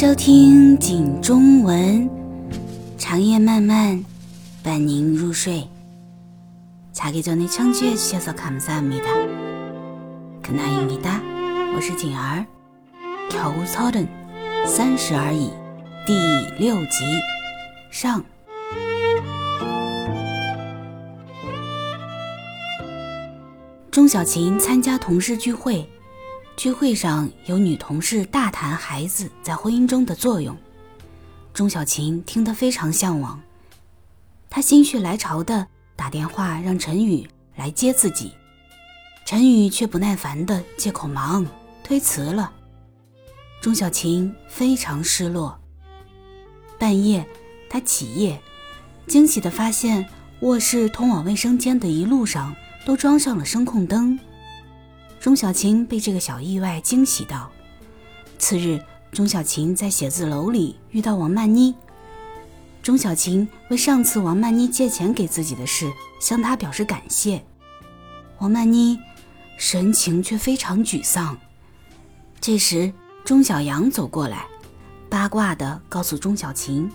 收听景中文，长夜漫漫，伴您入睡。자기전에청취해주셔서감사합니다可나입니다我是景儿。겨우서른三十而已，第六集上。钟小琴参加同事聚会。 聚会上有女同事大谈孩子在婚姻中的作用，钟小琴听得非常向往，她心血来潮的打电话让陈宇来接自己，陈宇却不耐烦的借口忙推辞了，钟小琴非常失落。半夜，她起夜，惊喜的发现卧室通往卫生间的一路上都装上了声控灯。钟小琴被这个小意外惊喜到。次日，钟小琴在写字楼里遇到王曼妮。钟小琴为上次王曼妮借钱给自己的事向她表示感谢。王曼妮神情却非常沮丧。这时，钟小阳走过来，八卦地告诉钟小琴，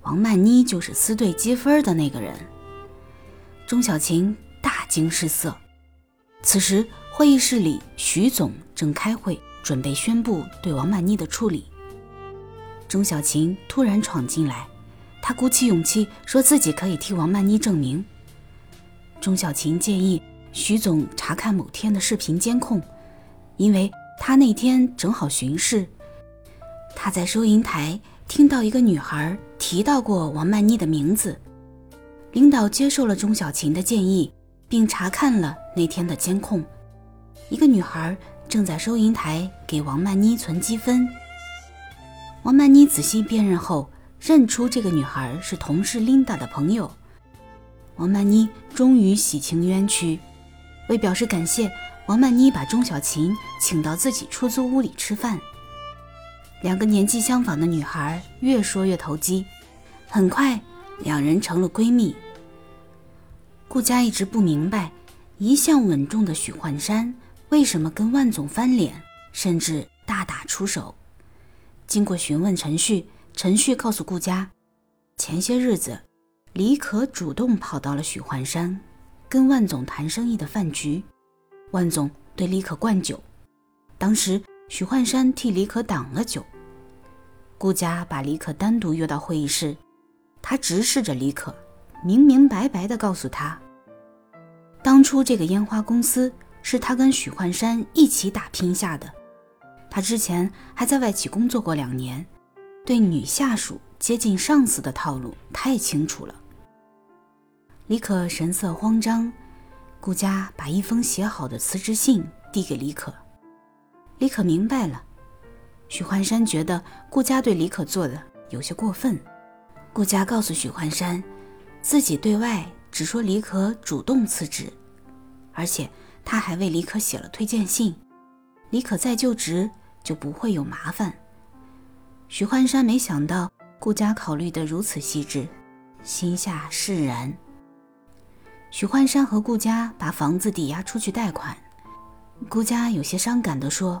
王曼妮就是私对积分的那个人。钟小琴大惊失色。此时。会议室里，徐总正开会，准备宣布对王曼妮的处理。钟小琴突然闯进来，她鼓起勇气说自己可以替王曼妮证明。钟小琴建议徐总查看某天的视频监控，因为他那天正好巡视，他在收银台听到一个女孩提到过王曼妮的名字。领导接受了钟小琴的建议，并查看了那天的监控。一个女孩正在收银台给王曼妮存积分。王曼妮仔细辨认后，认出这个女孩是同事琳达的朋友。王曼妮终于洗清冤屈。为表示感谢，王曼妮把钟小琴请到自己出租屋里吃饭。两个年纪相仿的女孩越说越投机，很快两人成了闺蜜。顾佳一直不明白，一向稳重的许幻山。为什么跟万总翻脸，甚至大打出手？经过询问陈旭、陈旭告诉顾家，前些日子，李可主动跑到了许幻山跟万总谈生意的饭局，万总对李可灌酒，当时许幻山替李可挡了酒。顾家把李可单独约到会议室，他直视着李可，明明白白地告诉他，当初这个烟花公司。是他跟许幻山一起打拼下的，他之前还在外企工作过两年，对女下属接近上司的套路太清楚了。李可神色慌张，顾佳把一封写好的辞职信递给李可，李可明白了，许幻山觉得顾佳对李可做的有些过分，顾佳告诉许幻山，自己对外只说李可主动辞职，而且。他还为李可写了推荐信，李可再就职就不会有麻烦。许幻山没想到顾家考虑得如此细致，心下释然。许幻山和顾家把房子抵押出去贷款，顾家有些伤感地说：“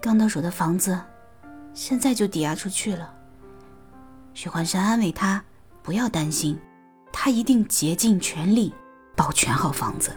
刚到手的房子，现在就抵押出去了。”许幻山安慰他：“不要担心，他一定竭尽全力保全好房子。”